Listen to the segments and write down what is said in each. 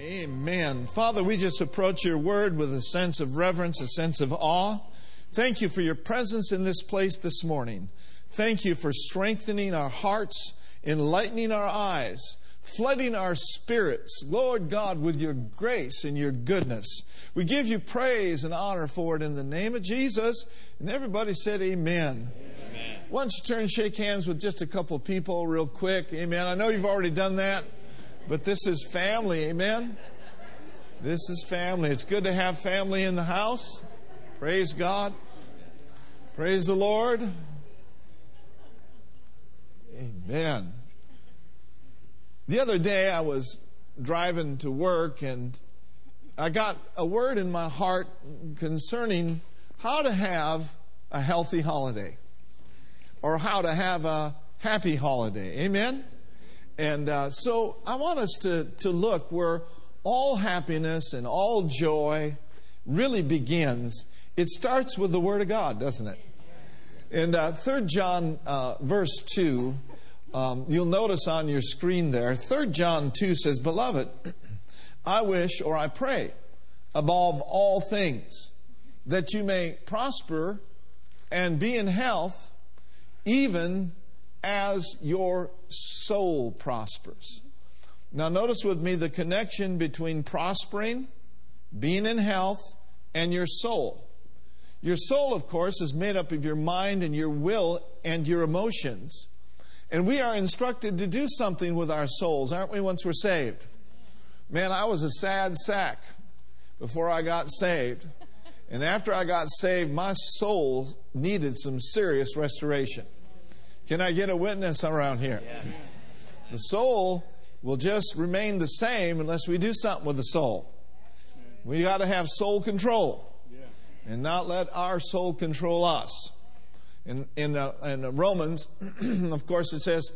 Amen. Father, we just approach your word with a sense of reverence, a sense of awe. Thank you for your presence in this place this morning. Thank you for strengthening our hearts, enlightening our eyes, flooding our spirits, Lord God, with your grace and your goodness. We give you praise and honor for it in the name of Jesus. And everybody said, Amen. Amen. Why don't you turn and shake hands with just a couple people real quick? Amen. I know you've already done that, but this is family. Amen. This is family. It's good to have family in the house. Praise God. Praise the Lord. Amen. The other day I was driving to work and I got a word in my heart concerning how to have a healthy holiday or how to have a happy holiday. Amen? And uh, so I want us to, to look where all happiness and all joy really begins. It starts with the Word of God, doesn't it? In uh, 3 John, uh, verse 2, um, you'll notice on your screen there, 3 John 2 says, Beloved, I wish or I pray above all things that you may prosper and be in health, even as your soul prospers. Now, notice with me the connection between prospering, being in health, and your soul. Your soul, of course, is made up of your mind and your will and your emotions. And we are instructed to do something with our souls, aren't we, once we're saved? Man, I was a sad sack before I got saved. And after I got saved, my soul needed some serious restoration. Can I get a witness around here? The soul will just remain the same unless we do something with the soul. We got to have soul control and not let our soul control us in, in, uh, in Romans, of course, it says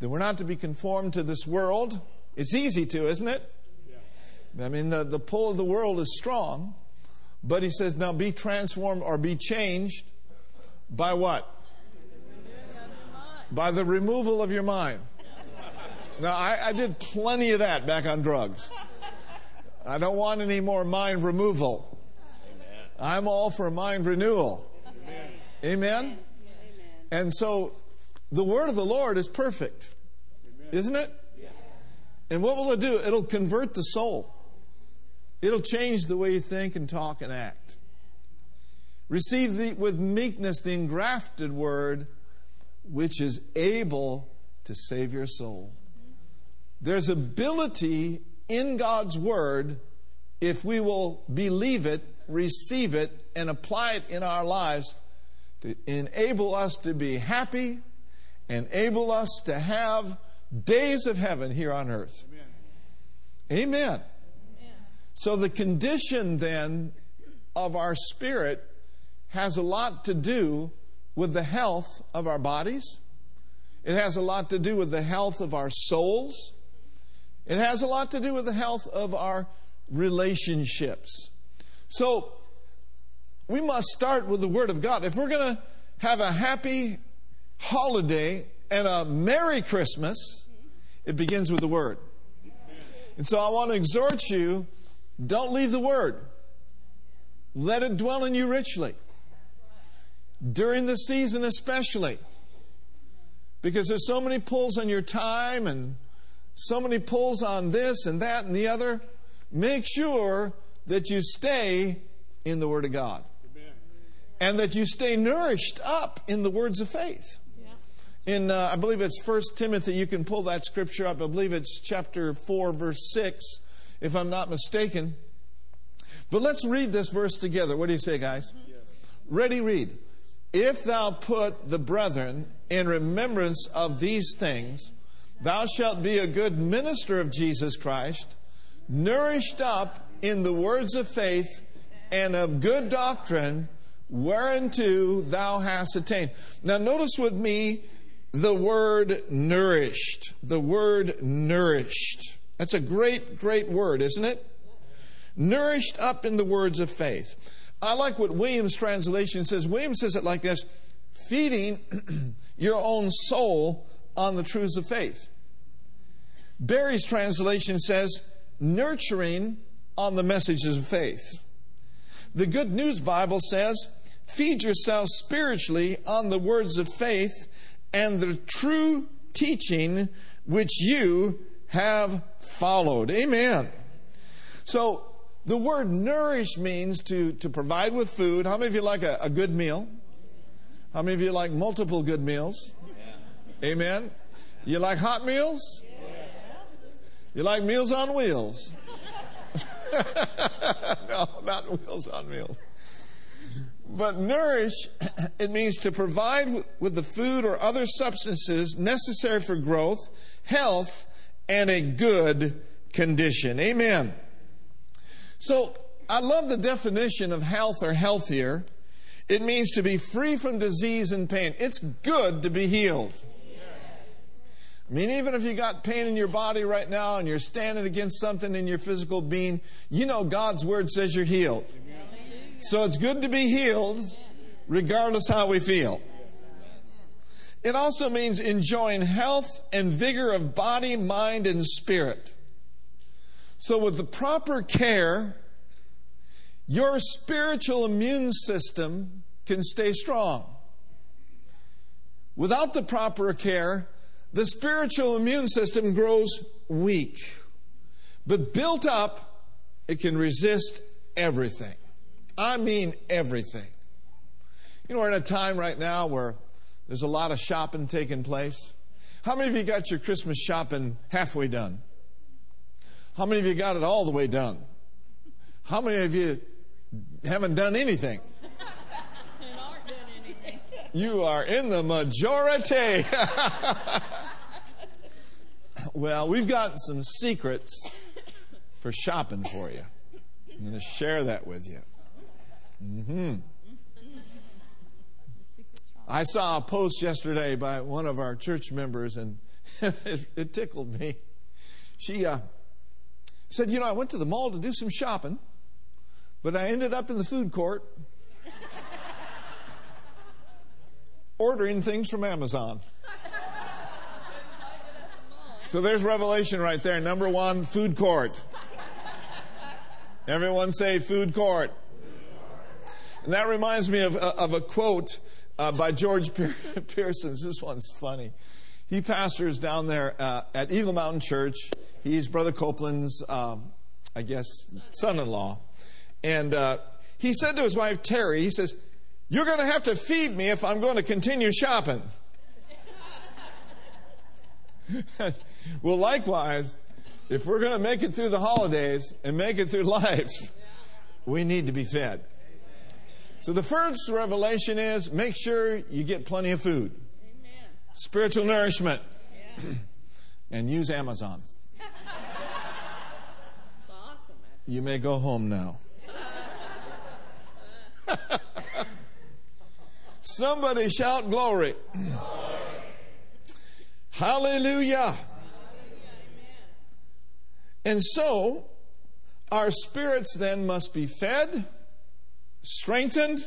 that we're not to be conformed to this world. It's easy to, isn't it? I mean, the, the pull of the world is strong. But he says, now be transformed or be changed by what? By the removal of your mind. Now, I, I did plenty of that back on drugs. I don't want any more mind removal. I'm all for mind renewal. Amen? Amen? And so the word of the Lord is perfect, Amen. isn't it? Yes. And what will it do? It'll convert the soul, it'll change the way you think and talk and act. Receive the, with meekness the engrafted word, which is able to save your soul. There's ability in God's word if we will believe it, receive it, and apply it in our lives to enable us to be happy, enable us to have days of heaven here on earth. Amen. Amen. Amen. So the condition then of our spirit has a lot to do with the health of our bodies. It has a lot to do with the health of our souls. It has a lot to do with the health of our relationships. So we must start with the Word of God. If we're going to have a happy holiday and a Merry Christmas, it begins with the Word. And so I want to exhort you don't leave the Word, let it dwell in you richly. During the season, especially. Because there's so many pulls on your time and so many pulls on this and that and the other. Make sure that you stay in the Word of God and that you stay nourished up in the words of faith. In, uh, I believe it's First Timothy, you can pull that scripture up. I believe it's chapter 4, verse 6, if I'm not mistaken. But let's read this verse together. What do you say, guys? Yes. Ready, read. If thou put the brethren in remembrance of these things, thou shalt be a good minister of Jesus Christ, nourished up in the words of faith and of good doctrine whereunto thou hast attained. Now, notice with me the word nourished. The word nourished. That's a great, great word, isn't it? Nourished up in the words of faith. I like what Williams' translation says. Williams says it like this feeding your own soul on the truths of faith. Barry's translation says, nurturing on the messages of faith. The Good News Bible says, feed yourself spiritually on the words of faith and the true teaching which you have followed. Amen. So, the word nourish means to, to provide with food. How many of you like a, a good meal? How many of you like multiple good meals? Amen. You like hot meals? You like meals on wheels? no, not wheels on meals. But nourish, it means to provide with the food or other substances necessary for growth, health, and a good condition. Amen. So I love the definition of health or healthier. It means to be free from disease and pain. It's good to be healed. I mean, even if you got pain in your body right now and you're standing against something in your physical being, you know God's word says you're healed. So it's good to be healed regardless how we feel. It also means enjoying health and vigor of body, mind, and spirit. So, with the proper care, your spiritual immune system can stay strong. Without the proper care, the spiritual immune system grows weak. But built up, it can resist everything. I mean everything. You know, we're in a time right now where there's a lot of shopping taking place. How many of you got your Christmas shopping halfway done? How many of you got it all the way done? How many of you haven't done anything? You are in the majority. well, we've got some secrets for shopping for you. I'm going to share that with you. Mm-hmm. I saw a post yesterday by one of our church members, and it, it tickled me. She uh, said, You know, I went to the mall to do some shopping, but I ended up in the food court ordering things from Amazon. So there's revelation right there. Number one, food court. Everyone say food court. And that reminds me of, of a quote uh, by George Pearson. This one's funny. He pastors down there uh, at Eagle Mountain Church. He's Brother Copeland's, um, I guess, son in law. And uh, he said to his wife, Terri, he says, You're going to have to feed me if I'm going to continue shopping. well, likewise, if we're going to make it through the holidays and make it through life, we need to be fed. So the first revelation is make sure you get plenty of food. Spiritual nourishment, yeah. and use Amazon. awesome, you may go home now. Somebody shout glory. glory. Hallelujah. And so, our spirits then must be fed strengthened,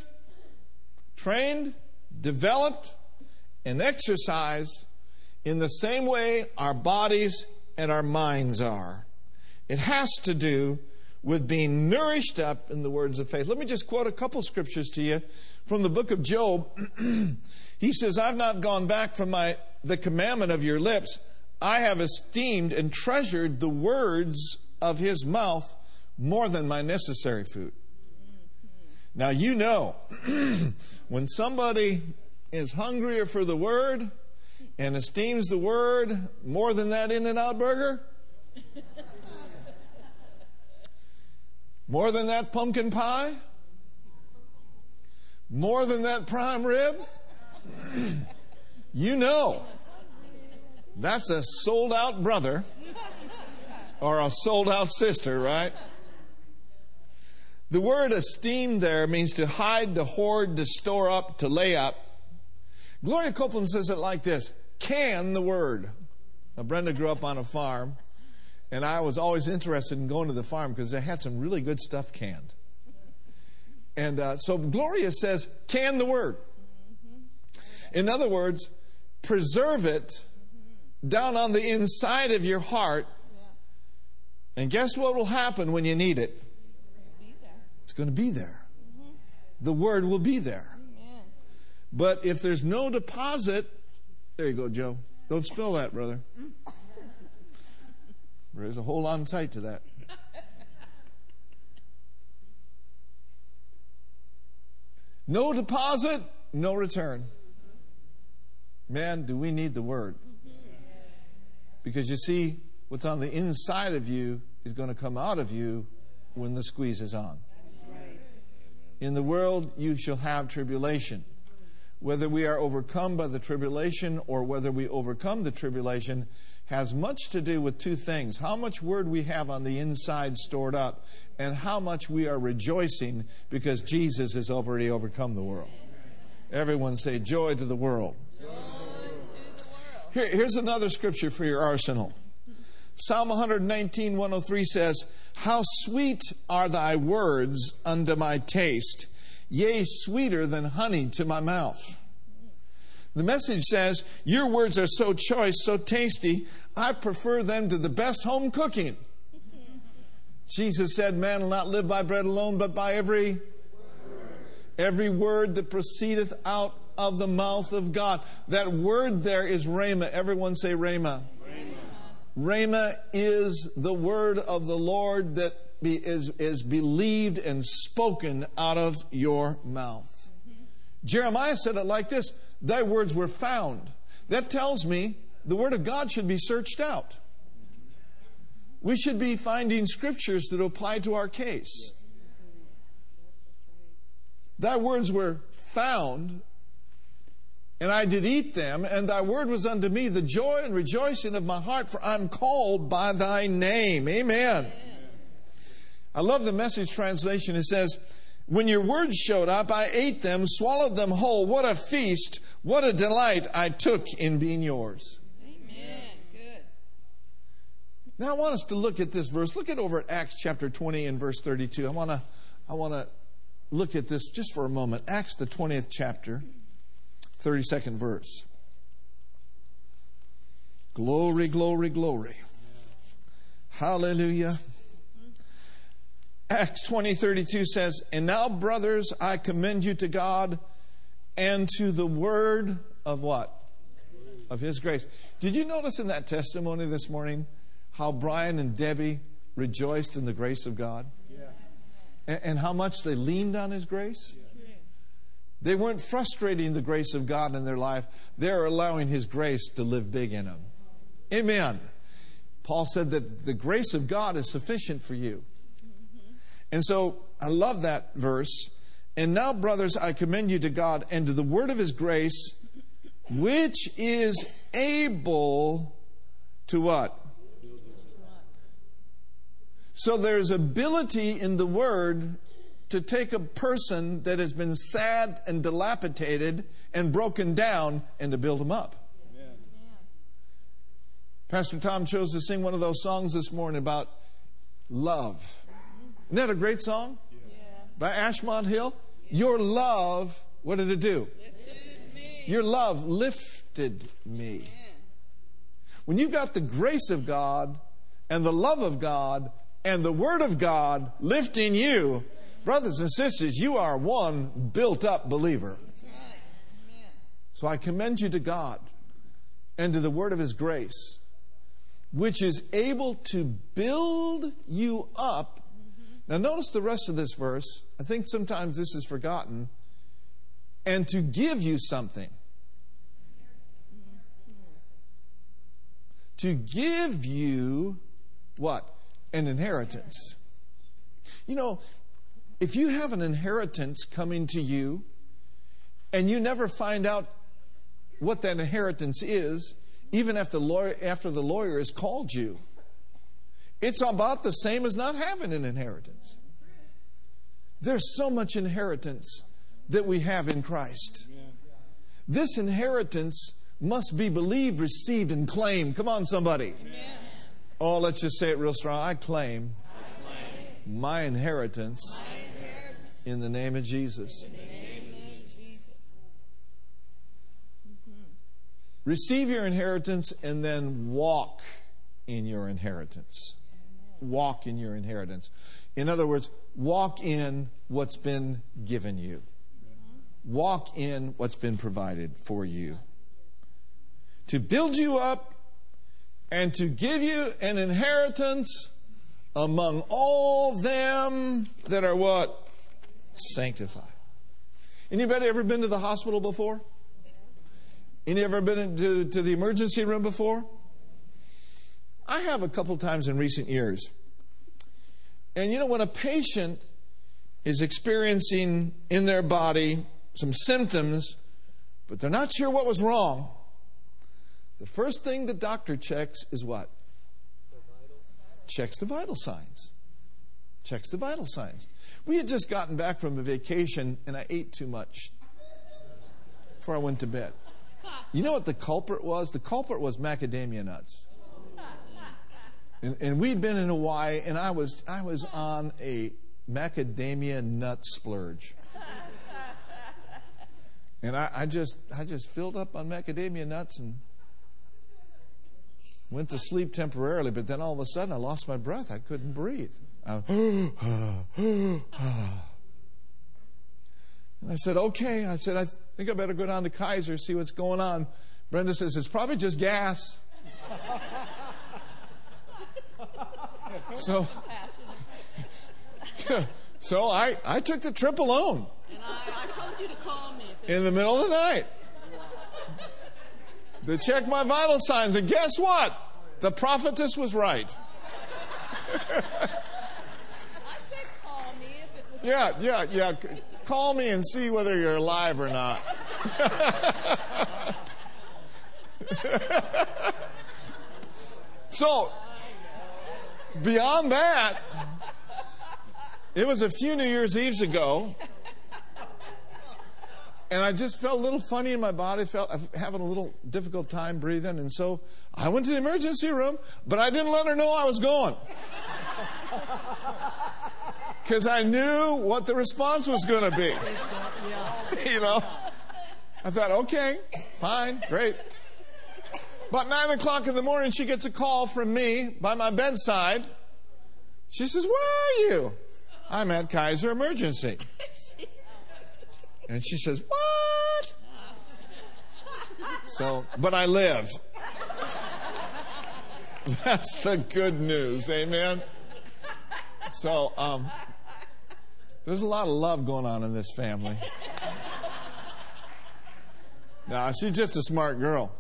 trained, developed, and exercised in the same way our bodies and our minds are. It has to do with being nourished up in the words of faith. Let me just quote a couple scriptures to you from the book of Job. he says, I've not gone back from my the commandment of your lips. I have esteemed and treasured the words of his mouth more than my necessary food. Now, you know, when somebody is hungrier for the Word and esteems the Word more than that In N Out burger, more than that pumpkin pie, more than that prime rib, you know that's a sold out brother or a sold out sister, right? The word esteem there means to hide, to hoard, to store up, to lay up. Gloria Copeland says it like this can the word. Now, Brenda grew up on a farm, and I was always interested in going to the farm because they had some really good stuff canned. And uh, so Gloria says, can the word. In other words, preserve it down on the inside of your heart And guess what will happen when you need it? It's going to be there. The word will be there. But if there's no deposit, there you go, Joe. Don't spill that, brother. There's a hold on tight to that. No deposit, no return. Man, do we need the word? Because you see, what's on the inside of you is going to come out of you when the squeeze is on. In the world you shall have tribulation. Whether we are overcome by the tribulation or whether we overcome the tribulation has much to do with two things how much word we have on the inside stored up, and how much we are rejoicing because Jesus has already overcome the world. Everyone say, Joy to the world. Here, here's another scripture for your arsenal. Psalm 119, 103 says, How sweet are thy words unto my taste, yea, sweeter than honey to my mouth. The message says, Your words are so choice, so tasty, I prefer them to the best home cooking. Jesus said, Man will not live by bread alone, but by every every word that proceedeth out of the mouth of God. That word there is Rhema. Everyone say Rhema. Rhema is the word of the Lord that be, is, is believed and spoken out of your mouth. Mm-hmm. Jeremiah said it like this Thy words were found. That tells me the word of God should be searched out. We should be finding scriptures that apply to our case. Thy words were found and I did eat them, and thy word was unto me the joy and rejoicing of my heart, for I'm called by thy name. Amen. Amen. I love the message translation. It says, When your words showed up, I ate them, swallowed them whole. What a feast, what a delight I took in being yours. Amen. Good. Now I want us to look at this verse. Look at over at Acts chapter 20 and verse 32. I want to I want to look at this just for a moment. Acts the 20th chapter. 32nd verse. Glory, glory, glory. Hallelujah. Acts 20, 32 says, And now, brothers, I commend you to God and to the word of what? Of His grace. Did you notice in that testimony this morning how Brian and Debbie rejoiced in the grace of God? Yeah. And, and how much they leaned on His grace? Yeah. They weren't frustrating the grace of God in their life, they're allowing His grace to live big in them. Amen. Paul said that the grace of God is sufficient for you. And so I love that verse. And now, brothers, I commend you to God and to the word of His grace, which is able to what? So there's ability in the word to take a person that has been sad and dilapidated and broken down and to build him up. Amen. Pastor Tom chose to sing one of those songs this morning about love. Isn't that a great song? Yeah. By Ashmont Hill? Your love, what did it do? Your love lifted me. When you've got the grace of God and the love of God and the Word of God lifting you, Brothers and sisters, you are one built up believer. So I commend you to God and to the word of his grace, which is able to build you up. Now, notice the rest of this verse. I think sometimes this is forgotten. And to give you something. To give you what? An inheritance. You know, if you have an inheritance coming to you and you never find out what that inheritance is, even after the lawyer, after the lawyer has called you, it's about the same as not having an inheritance. There's so much inheritance that we have in Christ. This inheritance must be believed, received, and claimed. Come on, somebody. Oh, let's just say it real strong. I claim, my inheritance. In the name of Jesus. Receive your inheritance and then walk in your inheritance. Walk in your inheritance. In other words, walk in what's been given you. Walk in what's been provided for you. To build you up and to give you an inheritance among all them that are what? Sanctified. Anybody ever been to the hospital before? Any ever been to, to the emergency room before? I have a couple times in recent years. And you know, when a patient is experiencing in their body some symptoms, but they're not sure what was wrong, the first thing the doctor checks is what? Checks the vital signs. Checks the vital signs. We had just gotten back from a vacation and I ate too much before I went to bed. You know what the culprit was? The culprit was macadamia nuts. And, and, we'd been in Hawaii, and I was I was on a macadamia nut splurge. And I, I just I just filled up on macadamia nuts and went to sleep temporarily. But then all of a sudden, I lost my breath. I couldn't breathe. I, and I said, "Okay." I said, "I think I better go down to Kaiser see what's going on." Brenda says, "It's probably just gas." So, so I, I took the trip alone. And I, I told you to call me. In the middle of the night. To check my vital signs. And guess what? The prophetess was right. I said call me if it was. Yeah, yeah, yeah. Call me and see whether you're alive or not. so, beyond that, it was a few New Year's Eves ago, and I just felt a little funny in my body, felt having a little difficult time breathing, and so I went to the emergency room, but I didn't let her know I was going. Because I knew what the response was going to be. you know? I thought, okay, fine, great. About nine o'clock in the morning, she gets a call from me by my bedside. She says, Where are you? I'm at Kaiser Emergency. And she says, What? So, but I live. That's the good news. Amen. So, um, there's a lot of love going on in this family. Now, she's just a smart girl.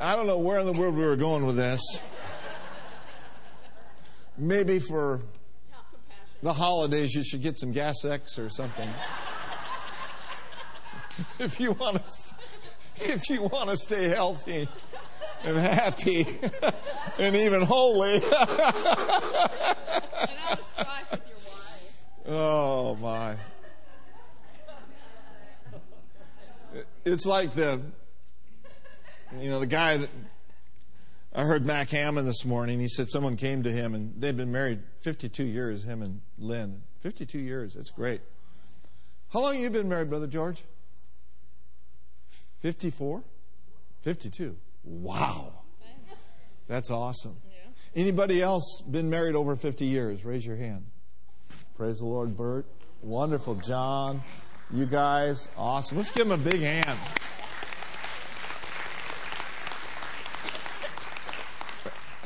I don't know where in the world we were going with this. Maybe for the holidays, you should get some Gas X or something. if you want to, if you want to stay healthy and happy and even holy. oh my! It's like the you know, the guy that I heard Mac Hammond this morning, he said someone came to him and they've been married 52 years, him and Lynne. 52 years, that's great. How long have you been married, Brother George? 54? 52. Wow. That's awesome. Anybody else been married over 50 years? Raise your hand. Praise the Lord, Bert. Wonderful. John, you guys, awesome. Let's give them a big hand.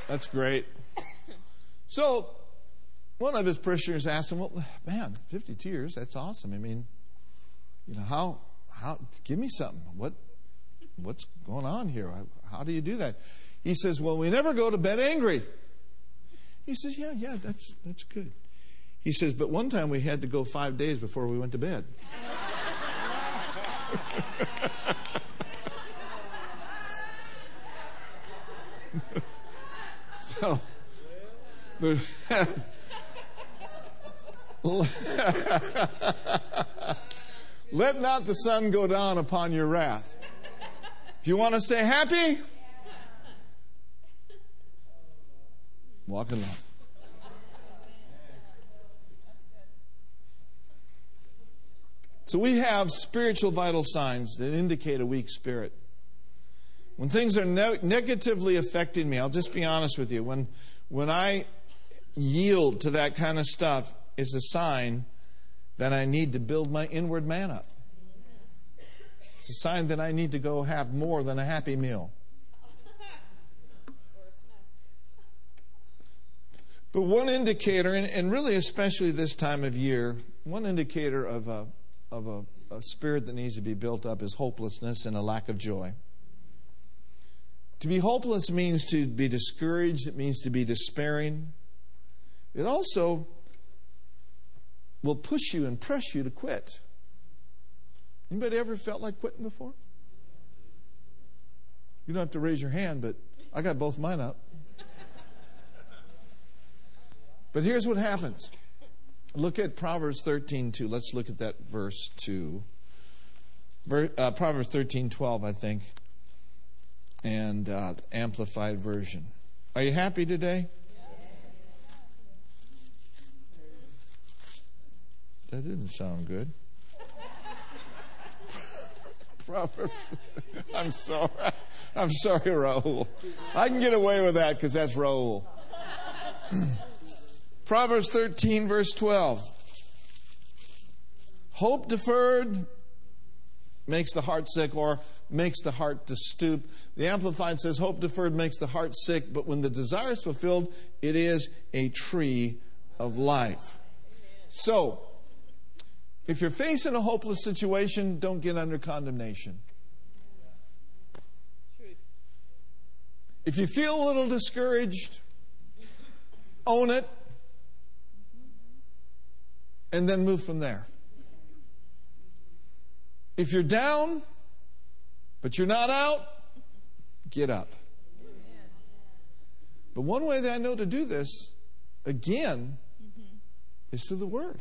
That's great. So, one of his parishioners asked him, "Well, man, 52 years, that's awesome. I mean, you know, how how give me something. What what's going on here? How do you do that?" He says, "Well, we never go to bed angry." He says, "Yeah, yeah, that's that's good." He says, "But one time we had to go 5 days before we went to bed." So, let not the sun go down upon your wrath. If you want to stay happy, walk in love. So we have spiritual vital signs that indicate a weak spirit. When things are ne- negatively affecting me, I'll just be honest with you. When, when I yield to that kind of stuff, is a sign that I need to build my inward man up. It's a sign that I need to go have more than a happy meal. But one indicator, and really especially this time of year, one indicator of a, of a, a spirit that needs to be built up is hopelessness and a lack of joy. To be hopeless means to be discouraged, it means to be despairing. It also will push you and press you to quit. Anybody ever felt like quitting before? You don't have to raise your hand, but I got both mine up. But here's what happens. Look at Proverbs 13, 2. Let's look at that verse 2. Ver, uh, Proverbs 13, 12, I think, and uh, Amplified Version. Are you happy today? That didn't sound good. Proverbs. I'm sorry. I'm sorry, Raul. I can get away with that because that's Raul. Proverbs 13, verse 12. Hope deferred makes the heart sick or makes the heart to stoop. The Amplified says, Hope deferred makes the heart sick, but when the desire is fulfilled, it is a tree of life. So, if you're facing a hopeless situation, don't get under condemnation. If you feel a little discouraged, own it and then move from there. If you're down, but you're not out, get up. But one way that I know to do this, again, is through the Word.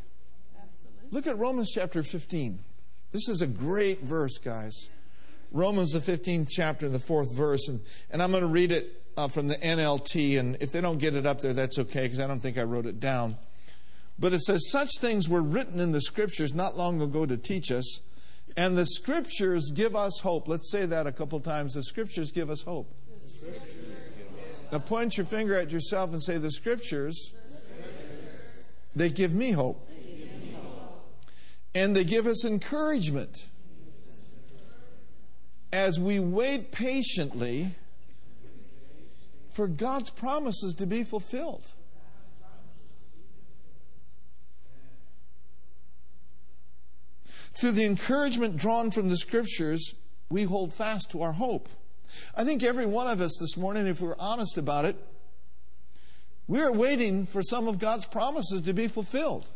Look at Romans chapter 15. This is a great verse, guys. Romans, the 15th chapter, the fourth verse. And, and I'm going to read it uh, from the NLT. And if they don't get it up there, that's okay, because I don't think I wrote it down. But it says, Such things were written in the scriptures not long ago to teach us. And the scriptures give us hope. Let's say that a couple times. The scriptures give us hope. Now point your finger at yourself and say, The scriptures, they give me hope and they give us encouragement as we wait patiently for God's promises to be fulfilled. Through the encouragement drawn from the scriptures, we hold fast to our hope. I think every one of us this morning, if we're honest about it, we're waiting for some of God's promises to be fulfilled.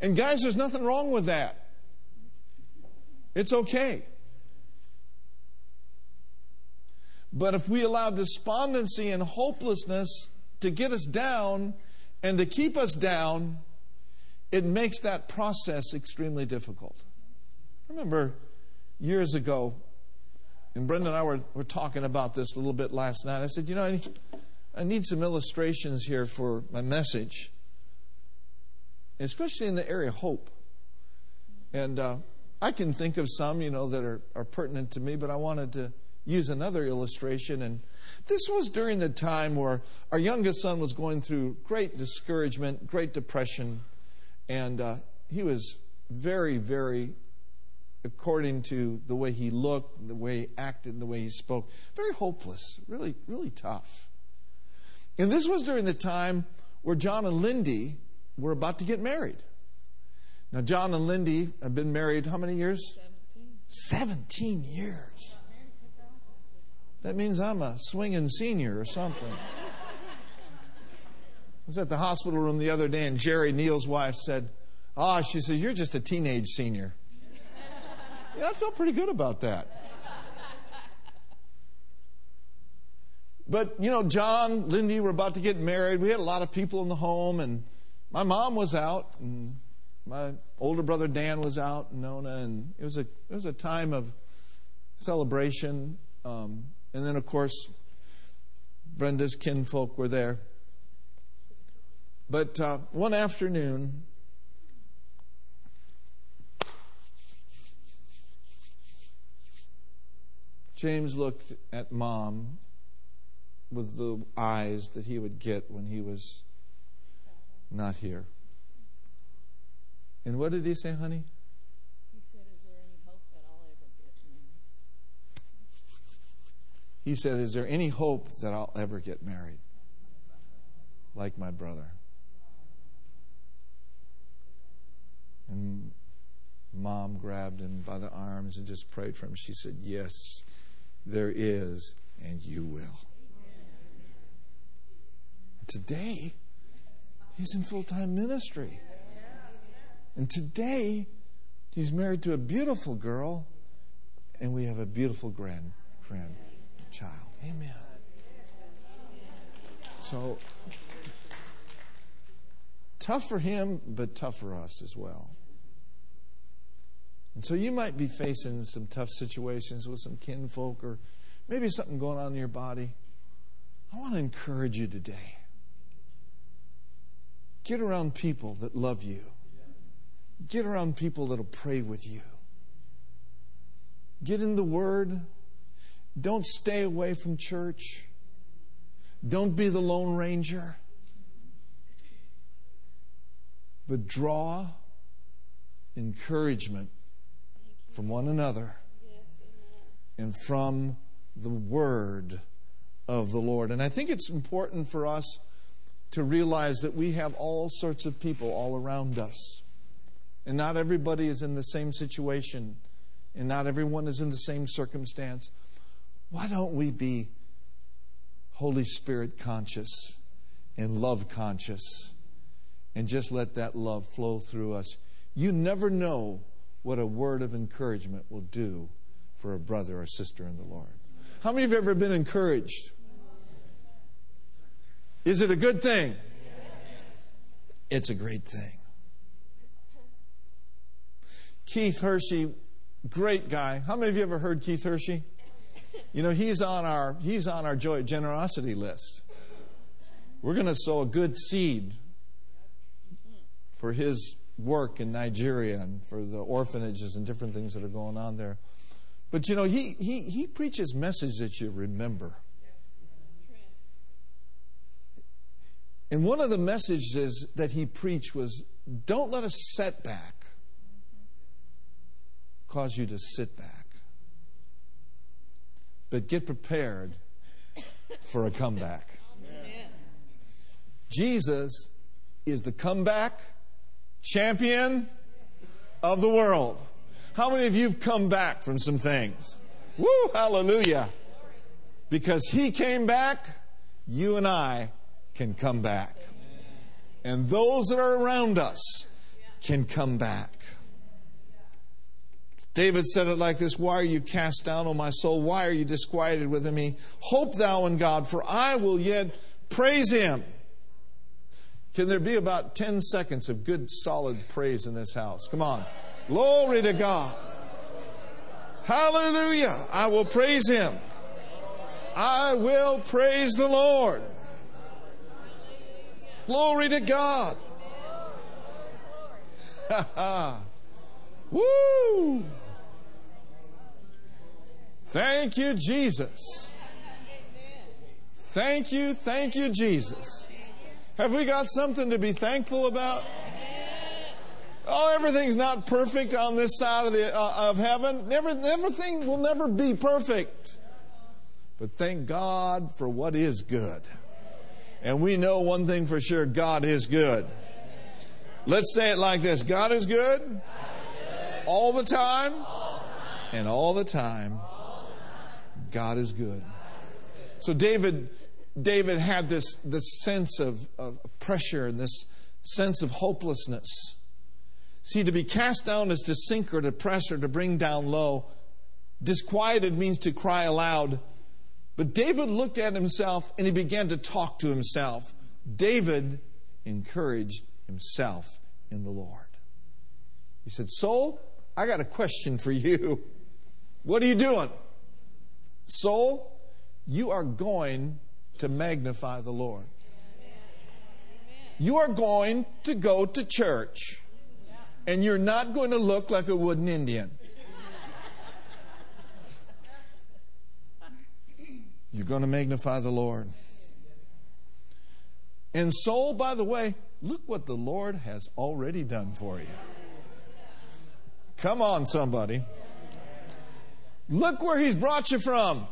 And guys, there's nothing wrong with that. It's okay. But if we allow despondency and hopelessness to get us down and to keep us down, it makes that process extremely difficult. Remember years ago, and Brenda and I were, were talking about this a little bit last night. I said, You know, I need, I need some illustrations here for my message especially in the area of hope. And uh, I can think of some, you know, that are, are pertinent to me, but I wanted to use another illustration. And this was during the time where our youngest son was going through great discouragement, great depression, and uh, he was very, very, according to the way he looked, the way he acted, the way he spoke, very hopeless, really, really tough. And this was during the time where John and Lindy were about to get married. Now, John and Lindy have been married how many years? 17. 17 years. That means I'm a swinging senior or something. I was at the hospital room the other day, and Jerry, Neil's wife, said, Ah, oh, she said, You're just a teenage senior. Yeah, I felt pretty good about that. But, you know, John, Lindy were about to get married. We had a lot of people in the home, and my mom was out, and my older brother Dan was out, and Nona, and it was a it was a time of celebration. Um, and then, of course, Brenda's kinfolk were there. But uh, one afternoon, James looked at mom with the eyes that he would get when he was not here. And what did he say, honey? He said, Is there any hope that I'll ever get married? He said, Is there any hope that I'll ever get married? Like my brother. And mom grabbed him by the arms and just prayed for him. She said, Yes, there is, and you will. Today, he's in full time ministry. And today, he's married to a beautiful girl, and we have a beautiful grand grandchild. Amen. So, tough for him, but tough for us as well. And so you might be facing some tough situations with some kinfolk or maybe something going on in your body. I want to encourage you today. Get around people that love you. Get around people that'll pray with you. Get in the Word. Don't stay away from church. Don't be the Lone Ranger. But draw encouragement from one another and from the Word of the Lord. And I think it's important for us to realize that we have all sorts of people all around us. And not everybody is in the same situation, and not everyone is in the same circumstance. Why don't we be Holy Spirit conscious and love conscious and just let that love flow through us? You never know what a word of encouragement will do for a brother or sister in the Lord. How many of you have ever been encouraged? Is it a good thing? It's a great thing. Keith Hershey, great guy. How many of you ever heard Keith Hershey? You know, he's on our he's on our joy generosity list. We're going to sow a good seed for his work in Nigeria and for the orphanages and different things that are going on there. But you know, he, he, he preaches message that you remember. And one of the messages that he preached was don't let a setback cause you to sit back, but get prepared for a comeback. Jesus is the comeback champion of the world. How many of you have come back from some things? Woo, hallelujah. Because he came back, you and I can come back. And those that are around us can come back. David said it like this Why are you cast down, O my soul? Why are you disquieted within me? Hope thou in God, for I will yet praise him. Can there be about 10 seconds of good, solid praise in this house? Come on. Glory to God. Hallelujah. I will praise him. I will praise the Lord. Glory to God. Woo! Thank you, Jesus. Thank you, thank you, Jesus. Have we got something to be thankful about? Oh, everything's not perfect on this side of, the, uh, of heaven. Never, everything will never be perfect. But thank God for what is good. And we know one thing for sure God is good. Let's say it like this God is good, all the time, and all the time, God is good. So David David had this, this sense of, of pressure and this sense of hopelessness. See, to be cast down is to sink or to press or to bring down low. Disquieted means to cry aloud. But David looked at himself and he began to talk to himself. David encouraged himself in the Lord. He said, Soul, I got a question for you. What are you doing? Soul, you are going to magnify the Lord. You are going to go to church, and you're not going to look like a wooden Indian. You're going to magnify the Lord. And soul, by the way, look what the Lord has already done for you. Come on, somebody. Look where He's brought you from.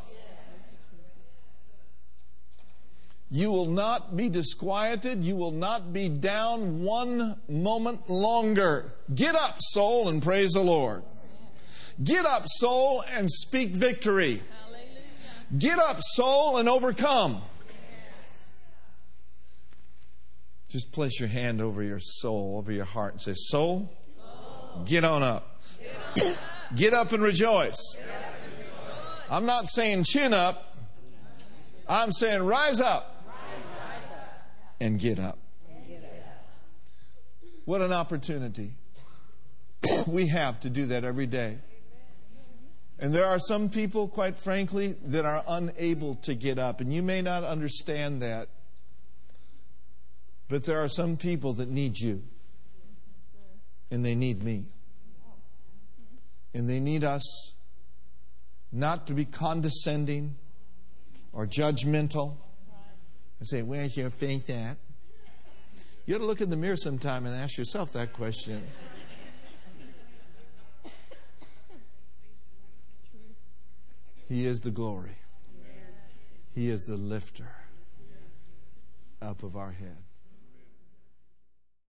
You will not be disquieted. You will not be down one moment longer. Get up, soul, and praise the Lord. Get up, soul, and speak victory. Get up, soul, and overcome. Just place your hand over your soul, over your heart, and say, Soul, get on up. Get up and rejoice. I'm not saying chin up. I'm saying rise up and get up. What an opportunity we have to do that every day. And there are some people, quite frankly, that are unable to get up. And you may not understand that. But there are some people that need you. And they need me. And they need us not to be condescending or judgmental and say, Where's your faith at? You ought to look in the mirror sometime and ask yourself that question. He is the glory. He is the lifter up of our head.